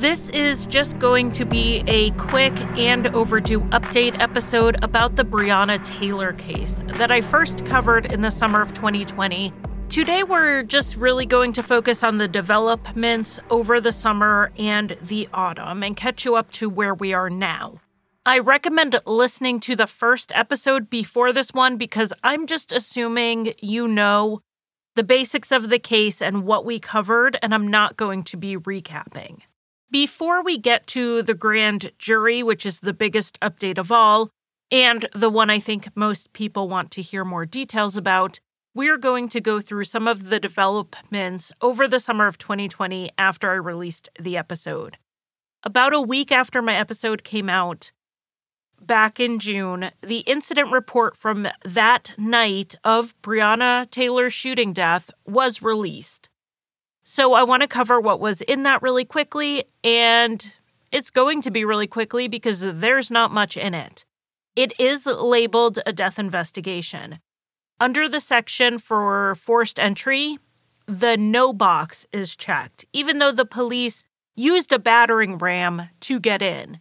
This is just going to be a quick and overdue update episode about the Breonna Taylor case that I first covered in the summer of 2020. Today, we're just really going to focus on the developments over the summer and the autumn and catch you up to where we are now. I recommend listening to the first episode before this one because I'm just assuming you know the basics of the case and what we covered, and I'm not going to be recapping. Before we get to the grand jury, which is the biggest update of all, and the one I think most people want to hear more details about, we're going to go through some of the developments over the summer of 2020 after I released the episode. About a week after my episode came out, back in June, the incident report from that night of Breonna Taylor's shooting death was released. So I want to cover what was in that really quickly, and it's going to be really quickly because there's not much in it. It is labeled a death investigation. Under the section for forced entry, the no box is checked, even though the police used a battering ram to get in.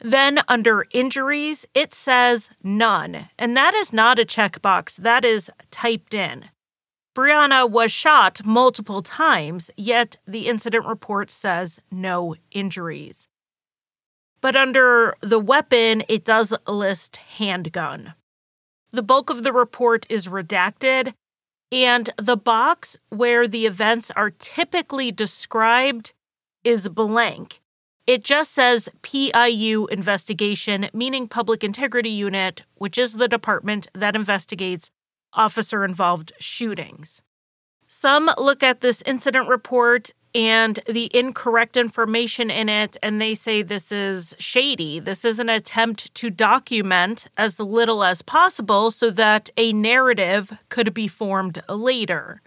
Then under injuries, it says none. And that is not a checkbox, that is typed in. Breonna was shot multiple times, yet the incident report says no injuries. But under the weapon, it does list handgun. The bulk of the report is redacted, and the box where the events are typically described is blank. It just says PIU investigation, meaning Public Integrity Unit, which is the department that investigates officer involved shootings. Some look at this incident report and the incorrect information in it, and they say this is shady. This is an attempt to document as little as possible so that a narrative could be formed later.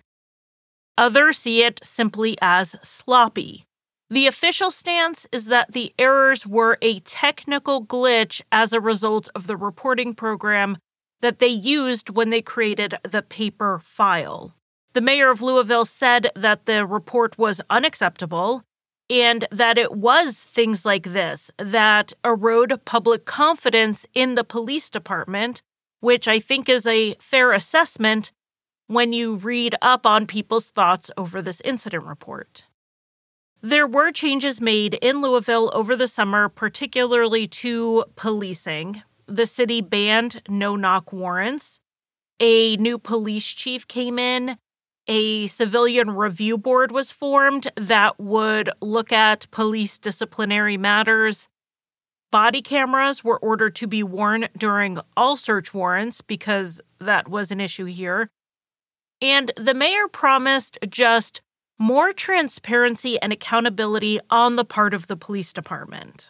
Others see it simply as sloppy. The official stance is that the errors were a technical glitch as a result of the reporting program that they used when they created the paper file. The mayor of Louisville said that the report was unacceptable and that it was things like this that erode public confidence in the police department, which I think is a fair assessment when you read up on people's thoughts over this incident report. There were changes made in Louisville over the summer, particularly to policing. The city banned no knock warrants. A new police chief came in. A civilian review board was formed that would look at police disciplinary matters. Body cameras were ordered to be worn during all search warrants because that was an issue here. And the mayor promised just more transparency and accountability on the part of the police department.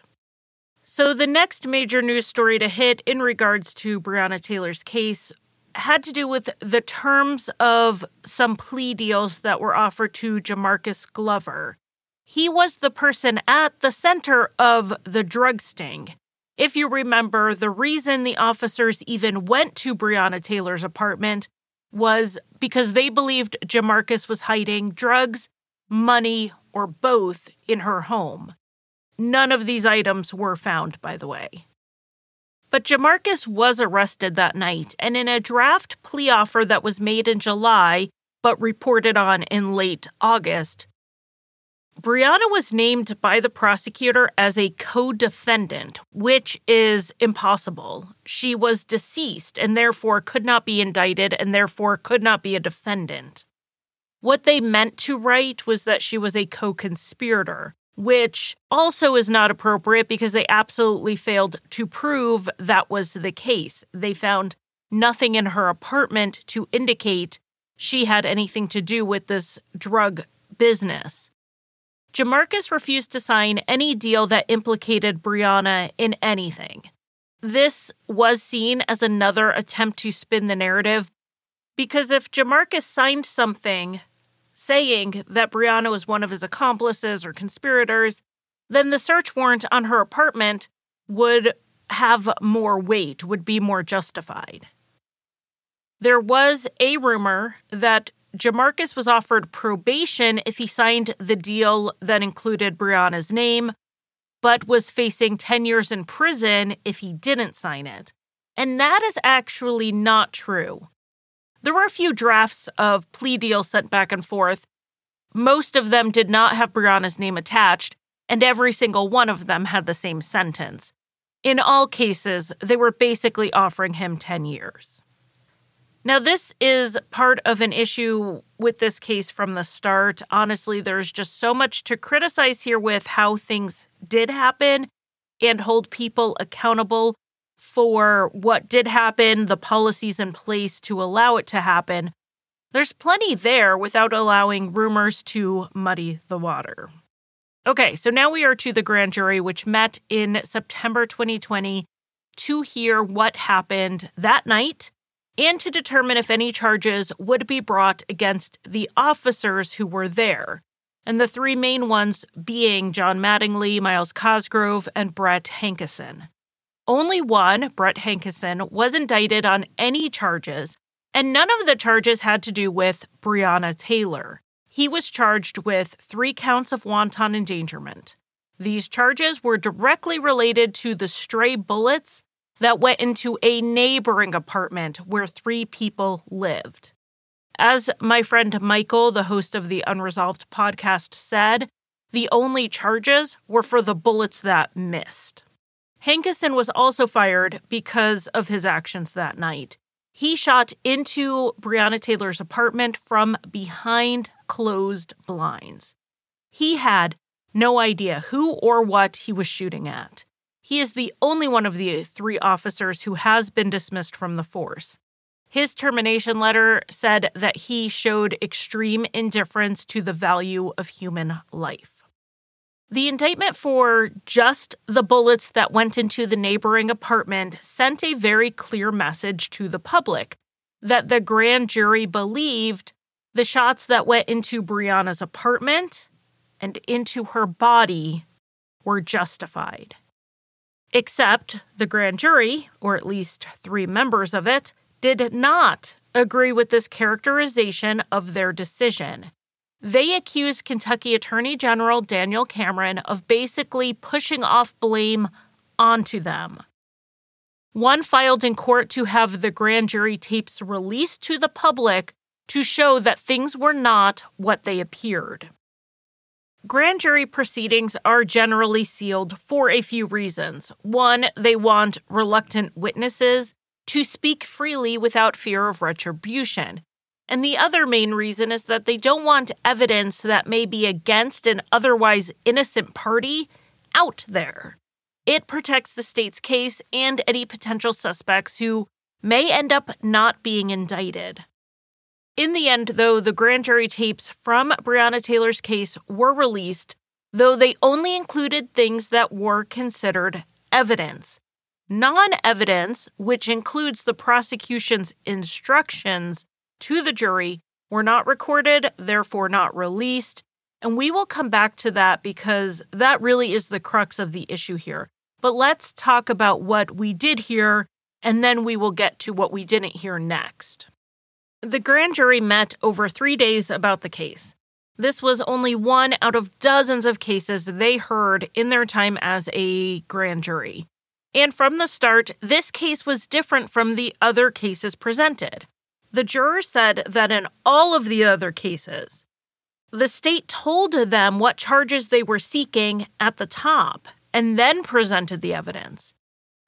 So, the next major news story to hit in regards to Breonna Taylor's case had to do with the terms of some plea deals that were offered to Jamarcus Glover. He was the person at the center of the drug sting. If you remember, the reason the officers even went to Breonna Taylor's apartment was because they believed Jamarcus was hiding drugs, money, or both in her home. None of these items were found, by the way. But Jamarcus was arrested that night, and in a draft plea offer that was made in July but reported on in late August, Breonna was named by the prosecutor as a co defendant, which is impossible. She was deceased and therefore could not be indicted and therefore could not be a defendant. What they meant to write was that she was a co conspirator, which also is not appropriate because they absolutely failed to prove that was the case. They found nothing in her apartment to indicate she had anything to do with this drug business. Jamarcus refused to sign any deal that implicated Breonna in anything. This was seen as another attempt to spin the narrative because if Jamarcus signed something saying that Breonna was one of his accomplices or conspirators, then the search warrant on her apartment would have more weight, would be more justified. There was a rumor that Jamarcus was offered probation if he signed the deal that included Breonna's name, but was facing 10 years in prison if he didn't sign it. And that is actually not true. There were a few drafts of plea deals sent back and forth. Most of them did not have Breonna's name attached, and every single one of them had the same sentence. In all cases, they were basically offering him 10 years. Now, this is part of an issue with this case from the start. Honestly, there's just so much to criticize here with how things did happen and hold people accountable for what did happen, the policies in place to allow it to happen. There's plenty there without allowing rumors to muddy the water. Okay, so now we are to the grand jury, which met in September 2020 to hear what happened that night and to determine if any charges would be brought against the officers who were there. And the three main ones being John Mattingly, Myles Cosgrove, and Brett Hankison. Only one, Brett Hankison, was indicted on any charges, and none of the charges had to do with Breonna Taylor. He was charged with three counts of wanton endangerment. These charges were directly related to the stray bullets that went into a neighboring apartment where three people lived. As my friend Michael, the host of the Unresolved podcast, said, the only charges were for the bullets that missed. Hankison was also fired because of his actions that night. He shot into Breonna Taylor's apartment from behind closed blinds. He had no idea who or what he was shooting at. He is the only one of the three officers who has been dismissed from the force. His termination letter said that he showed extreme indifference to the value of human life. The indictment for just the bullets that went into the neighboring apartment sent a very clear message to the public that the grand jury believed the shots that went into Breonna's apartment and into her body were justified. Except the grand jury, or at least three members of it, did not agree with this characterization of their decision. They accused Kentucky Attorney General Daniel Cameron of basically pushing off blame onto them. One filed in court to have the grand jury tapes released to the public to show that things were not what they appeared. Grand jury proceedings are generally sealed for a few reasons. One, they want reluctant witnesses to speak freely without fear of retribution. And the other main reason is that they don't want evidence that may be against an otherwise innocent party out there. It protects the state's case and any potential suspects who may end up not being indicted. In the end, though, the grand jury tapes from Breonna Taylor's case were released, though they only included things that were considered evidence. Non evidence, which includes the prosecution's instructions to the jury, were not recorded, therefore not released. And we will come back to that because that really is the crux of the issue here. But let's talk about what we did hear, and then we will get to what we didn't hear next. The grand jury met over three days about the case. This was only one out of dozens of cases they heard in their time as a grand jury. And from the start, this case was different from the other cases presented. The jurors said that in all of the other cases, the state told them what charges they were seeking at the top and then presented the evidence.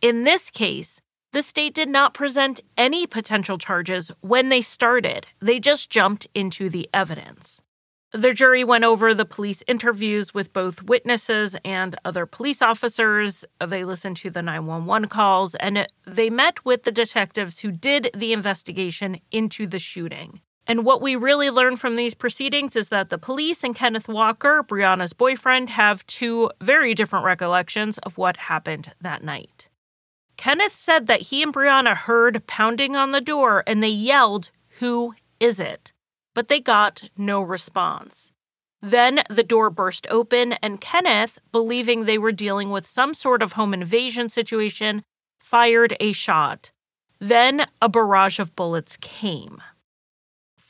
In this case, the state did not present any potential charges when they started, they just jumped into the evidence. The jury went over the police interviews with both witnesses and other police officers. They listened to the 911 calls and they met with the detectives who did the investigation into the shooting. And what we really learned from these proceedings is that the police and Kenneth Walker, Breonna's boyfriend, have two very different recollections of what happened that night. Kenneth said that he and Breonna heard pounding on the door and they yelled, Who is it? But they got no response. Then the door burst open, and Kenneth, believing they were dealing with some sort of home invasion situation, fired a shot. Then a barrage of bullets came.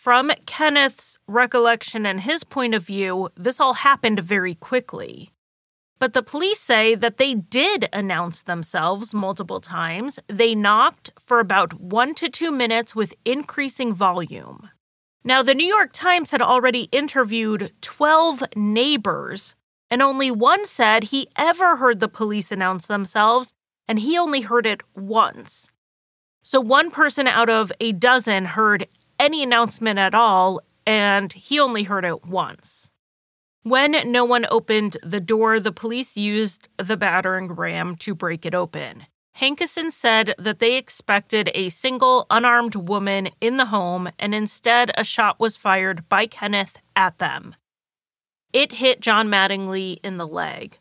from Kenneth's recollection and his point of view, this all happened very quickly. But the police say that they did announce themselves multiple times. They knocked for about one to two minutes with increasing volume. Now, the New York Times had already interviewed 12 neighbors, and only one said he ever heard the police announce themselves, and he only heard it once. So, one person out of a dozen heard any announcement at all, and he only heard it once. When no one opened the door, the police used the battering ram to break it open. Hankison said that they expected a single unarmed woman in the home, and instead, a shot was fired by Kenneth at them. It hit John Mattingly in the leg.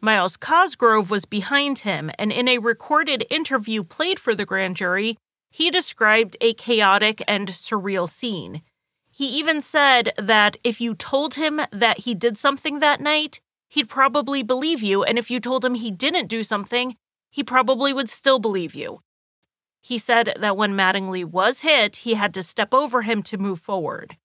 Myles Cosgrove was behind him, and in a recorded interview played for the grand jury, he described a chaotic and surreal scene. He even said that if you told him that he did something that night, he'd probably believe you, and if you told him he didn't do something, he probably would still believe you. He said that when Mattingly was hit, he had to step over him to move forward.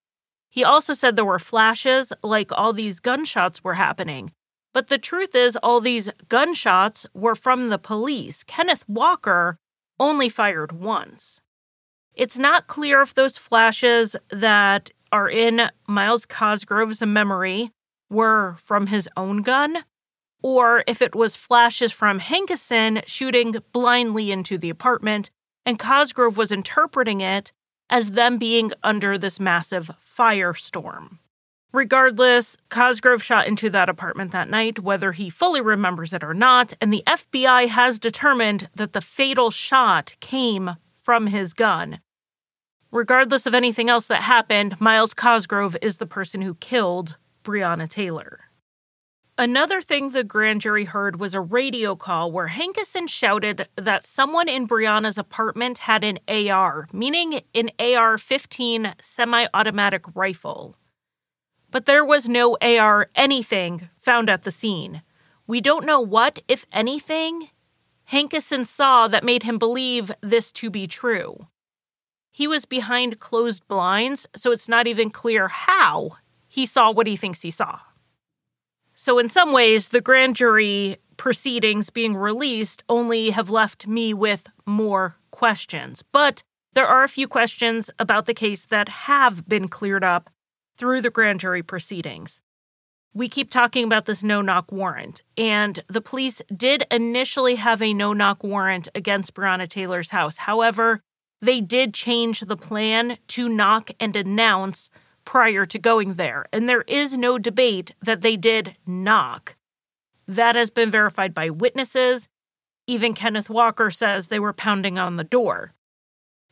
He also said there were flashes, like all these gunshots were happening. But the truth is, all these gunshots were from the police. Kenneth Walker only fired once. It's not clear if those flashes that are in Myles Cosgrove's memory were from his own gun or if it was flashes from Hankison shooting blindly into the apartment and Cosgrove was interpreting it as them being under this massive firestorm. Regardless, Cosgrove shot into that apartment that night, whether he fully remembers it or not, and the FBI has determined that the fatal shot came from his gun. Regardless of anything else that happened, Myles Cosgrove is the person who killed Breonna Taylor. Another thing the grand jury heard was a radio call where Hankison shouted that someone in Breonna's apartment had an AR, meaning an AR 15 semi automatic rifle. But there was no AR anything found at the scene. We don't know what, if anything, Hankison saw that made him believe this to be true. He was behind closed blinds, so it's not even clear how he saw what he thinks he saw. So, in some ways, the grand jury proceedings being released only have left me with more questions. But there are a few questions about the case that have been cleared up through the grand jury proceedings. We keep talking about this no knock warrant, and the police did initially have a no knock warrant against Breonna Taylor's house. However, they did change the plan to knock and announce prior to going there. And there is no debate that they did knock. That has been verified by witnesses. Even Kenneth Walker says they were pounding on the door.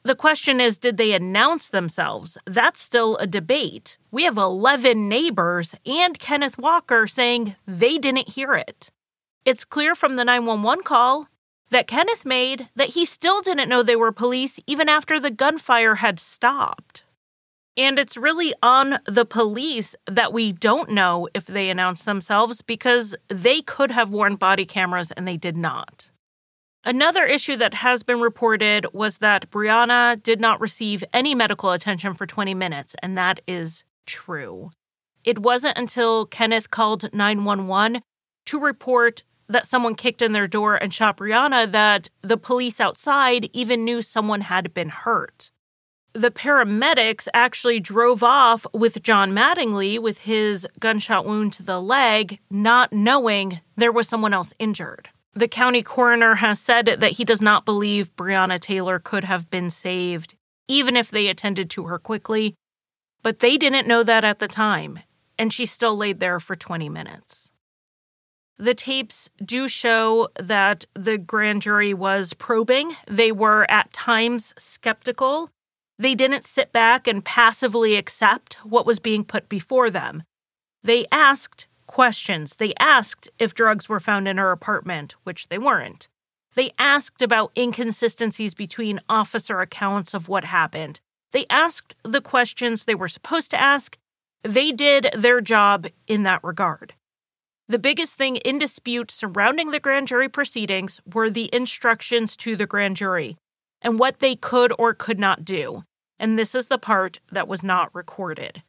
The question is did they announce themselves? That's still a debate. We have 11 neighbors and Kenneth Walker saying they didn't hear it. It's clear from the 911 call that Kenneth made that he still didn't know they were police even after the gunfire had stopped. And it's really on the police that we don't know if they announced themselves because they could have worn body cameras and they did not. Another issue that has been reported was that Breonna did not receive any medical attention for 20 minutes, and that is true. It wasn't until Kenneth called 911 to report that someone kicked in their door and shot Breonna that the police outside even knew someone had been hurt. The paramedics actually drove off with John Mattingly with his gunshot wound to the leg, not knowing there was someone else injured. The county coroner has said that he does not believe Breonna Taylor could have been saved, even if they attended to her quickly. But they didn't know that at the time, and she still laid there for 20 minutes. The tapes do show that the grand jury was probing. They were at times skeptical. They didn't sit back and passively accept what was being put before them. They asked questions. They asked if drugs were found in her apartment, which they weren't. They asked about inconsistencies between officer accounts of what happened. They asked the questions they were supposed to ask. They did their job in that regard. The biggest thing in dispute surrounding the grand jury proceedings were the instructions to the grand jury and what they could or could not do. And this is the part that was not recorded.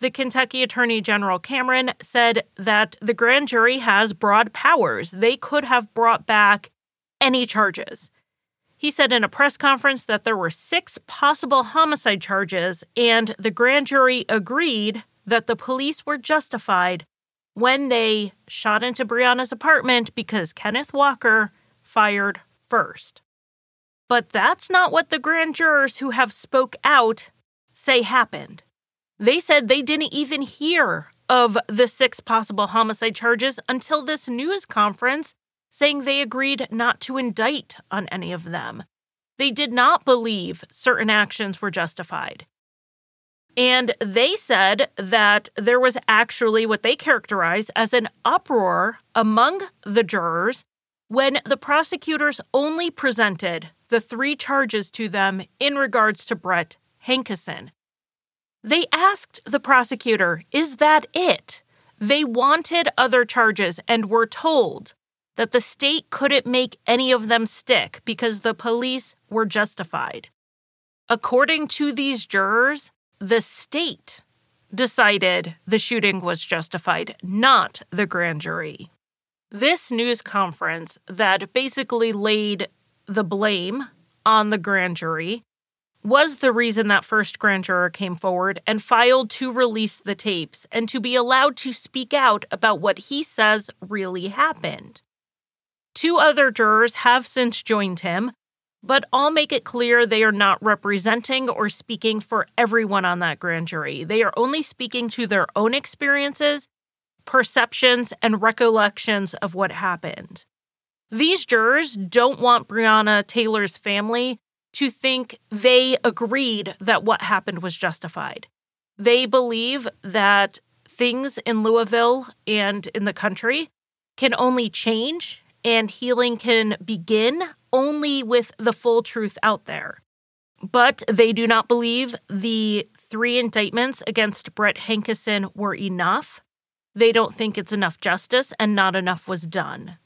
The Kentucky Attorney General Cameron said that the grand jury has broad powers. They could have brought back any charges. He said in a press conference that there were six possible homicide charges, and the grand jury agreed that the police were justified when they shot into Breonna's apartment because Kenneth Walker fired first. But that's not what the grand jurors who have spoke out say happened. They said they didn't even hear of the six possible homicide charges until this news conference saying they agreed not to indict on any of them. They did not believe certain actions were justified. And they said that there was actually what they characterized as an uproar among the jurors when the prosecutors only presented the three charges to them in regards to Brett Hankison. They asked the prosecutor, Is that it? They wanted other charges and were told that the state couldn't make any of them stick because the police were justified. According to these jurors, the state decided the shooting was justified, not the grand jury. This news conference that basically laid the blame on the grand jury was the reason that first grand juror came forward and filed to release the tapes and to be allowed to speak out about what he says really happened. Two other jurors have since joined him, but all make it clear they are not representing or speaking for everyone on that grand jury. They are only speaking to their own experiences, perceptions, and recollections of what happened. These jurors don't want Breonna Taylor's family to think they agreed that what happened was justified. They believe that things in Louisville and in the country can only change and healing can begin only with the full truth out there. But they do not believe the three indictments against Brett Hankison were enough. They don't think it's enough justice and not enough was done.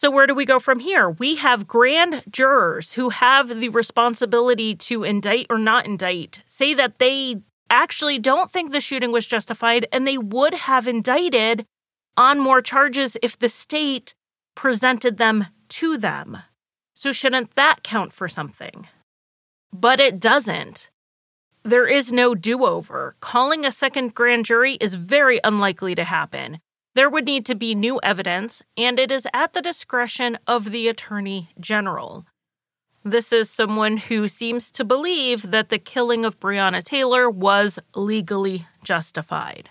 So, where do we go from here? We have grand jurors who have the responsibility to indict or not indict say that they actually don't think the shooting was justified and they would have indicted on more charges if the state presented them to them. So, shouldn't that count for something? But it doesn't. There is no do over. Calling a second grand jury is very unlikely to happen. There would need to be new evidence, and it is at the discretion of the Attorney General. This is someone who seems to believe that the killing of Breonna Taylor was legally justified.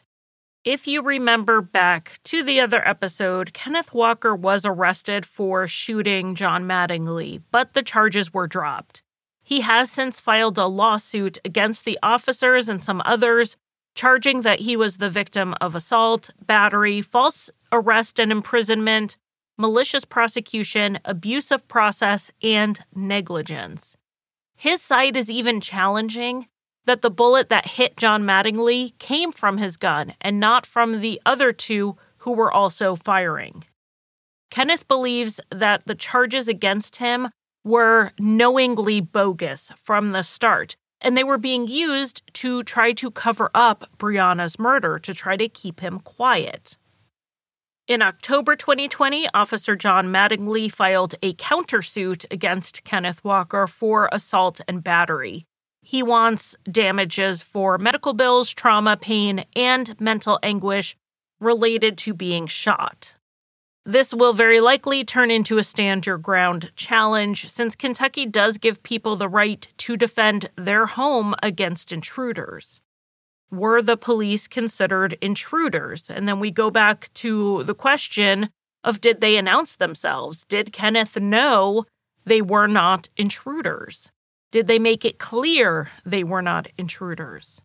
If you remember back to the other episode, Kenneth Walker was arrested for shooting John Mattingly, but the charges were dropped. He has since filed a lawsuit against the officers and some others, charging that he was the victim of assault, battery, false arrest and imprisonment, malicious prosecution, abuse of process, and negligence. His side is even challenging that the bullet that hit John Mattingly came from his gun and not from the other two who were also firing. Kenneth believes that the charges against him were knowingly bogus from the start, and they were being used to try to cover up Breonna's murder to try to keep him quiet. In October 2020, Officer John Mattingly filed a countersuit against Kenneth Walker for assault and battery. He wants damages for medical bills, trauma, pain, and mental anguish related to being shot. This will very likely turn into a stand your ground challenge since Kentucky does give people the right to defend their home against intruders. Were the police considered intruders? And then we go back to the question of did they announce themselves? Did Kenneth know they were not intruders? Did they make it clear they were not intruders?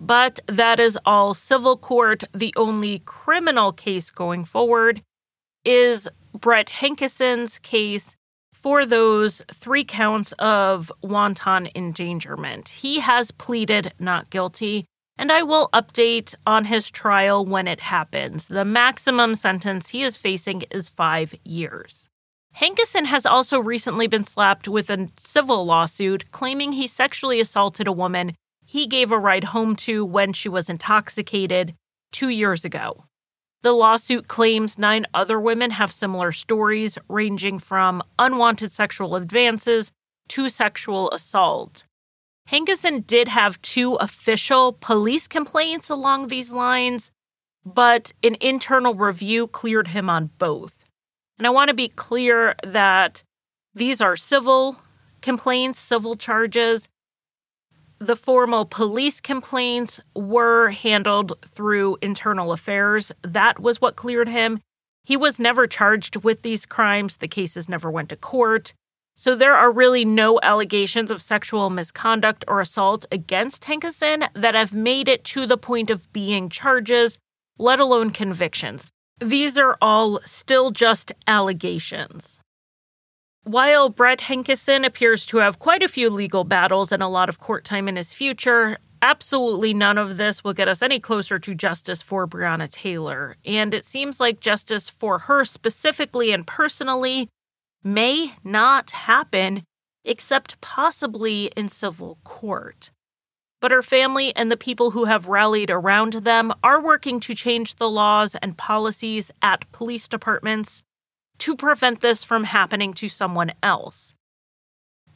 But that is all civil court. The only criminal case going forward is Brett Hankison's case for those three counts of wanton endangerment. He has pleaded not guilty, and I will update on his trial when it happens. The maximum sentence he is facing is five years. Hankison has also recently been slapped with a civil lawsuit claiming he sexually assaulted a woman he gave a ride home to when she was intoxicated two years ago. The lawsuit claims nine other women have similar stories, ranging from unwanted sexual advances to sexual assault. Hankison did have two official police complaints along these lines, but an internal review cleared him on both. And I want to be clear that these are civil complaints, civil charges. The formal police complaints were handled through internal affairs. That was what cleared him. He was never charged with these crimes. The cases never went to court. So there are really no allegations of sexual misconduct or assault against Hankison that have made it to the point of being charges, let alone convictions. These are all still just allegations. While Brett Hankison appears to have quite a few legal battles and a lot of court time in his future, absolutely none of this will get us any closer to justice for Breonna Taylor. And it seems like justice for her specifically and personally may not happen except possibly in civil court. But her family and the people who have rallied around them are working to change the laws and policies at police departments to prevent this from happening to someone else.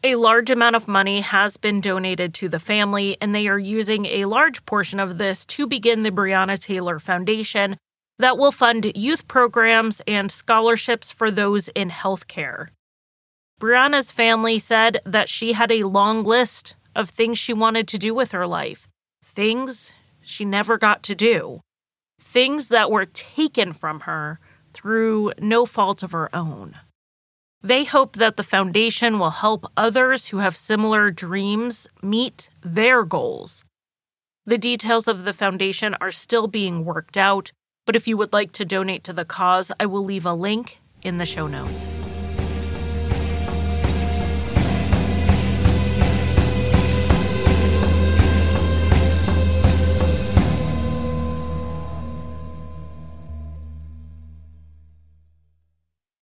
A large amount of money has been donated to the family, and they are using a large portion of this to begin the Breonna Taylor Foundation that will fund youth programs and scholarships for those in healthcare. Breonna's family said that she had a long list of things she wanted to do with her life, things she never got to do, things that were taken from her through no fault of her own. They hope that the foundation will help others who have similar dreams meet their goals. The details of the foundation are still being worked out, but if you would like to donate to the cause, I will leave a link in the show notes.